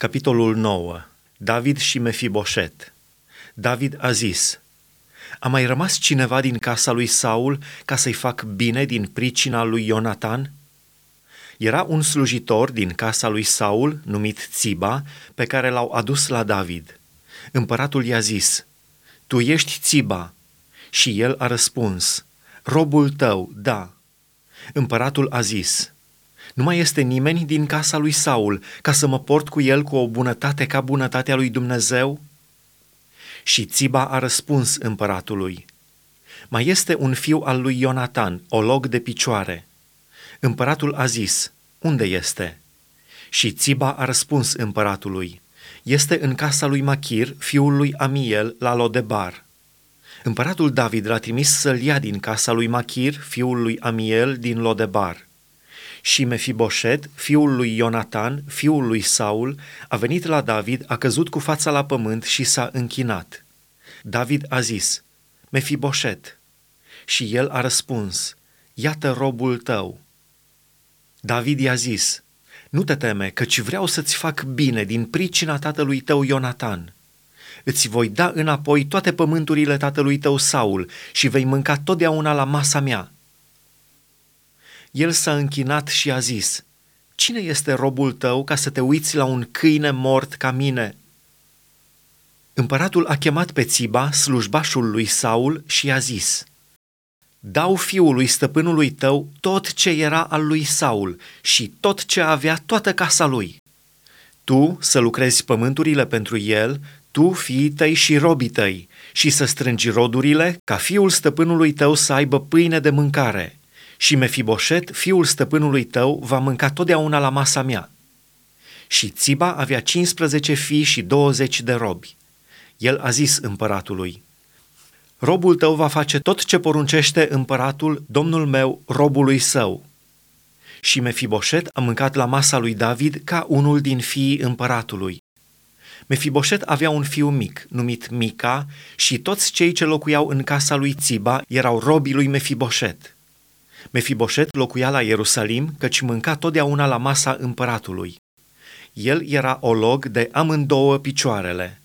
Capitolul 9. David și Mefiboset. David a zis, A mai rămas cineva din casa lui Saul ca să-i fac bine din pricina lui Ionatan? Era un slujitor din casa lui Saul, numit Țiba, pe care l-au adus la David. Împăratul i-a zis, Tu ești Țiba. Și el a răspuns, Robul tău, da. Împăratul a zis, nu mai este nimeni din casa lui Saul ca să mă port cu el cu o bunătate ca bunătatea lui Dumnezeu? Și Țiba a răspuns împăratului, mai este un fiu al lui Ionatan, o log de picioare. Împăratul a zis, unde este? Și Țiba a răspuns împăratului, este în casa lui Machir, fiul lui Amiel, la Lodebar. Împăratul David l-a trimis să-l ia din casa lui Machir, fiul lui Amiel, din Lodebar. Și Mefiboset, fiul lui Ionatan, fiul lui Saul, a venit la David, a căzut cu fața la pământ și s-a închinat. David a zis, Mefiboset. Și el a răspuns, Iată robul tău. David i-a zis, Nu te teme, căci vreau să-ți fac bine din pricina tatălui tău Ionatan. Îți voi da înapoi toate pământurile tatălui tău Saul și vei mânca totdeauna la masa mea el s-a închinat și a zis, Cine este robul tău ca să te uiți la un câine mort ca mine? Împăratul a chemat pe Țiba, slujbașul lui Saul, și a zis, Dau fiului stăpânului tău tot ce era al lui Saul și tot ce avea toată casa lui. Tu să lucrezi pământurile pentru el, tu, fiii tăi și robii tăi, și să strângi rodurile, ca fiul stăpânului tău să aibă pâine de mâncare – și Mefiboset, fiul stăpânului tău, va mânca totdeauna la masa mea. Și Țiba avea 15 fii și 20 de robi. El a zis împăratului, Robul tău va face tot ce poruncește împăratul, domnul meu, robului său. Și Mefiboset a mâncat la masa lui David ca unul din fiii împăratului. Mefiboset avea un fiu mic, numit Mica, și toți cei ce locuiau în casa lui Țiba erau robii lui Mefiboset. Mefiboset locuia la Ierusalim, căci mânca totdeauna la masa împăratului. El era olog de amândouă picioarele.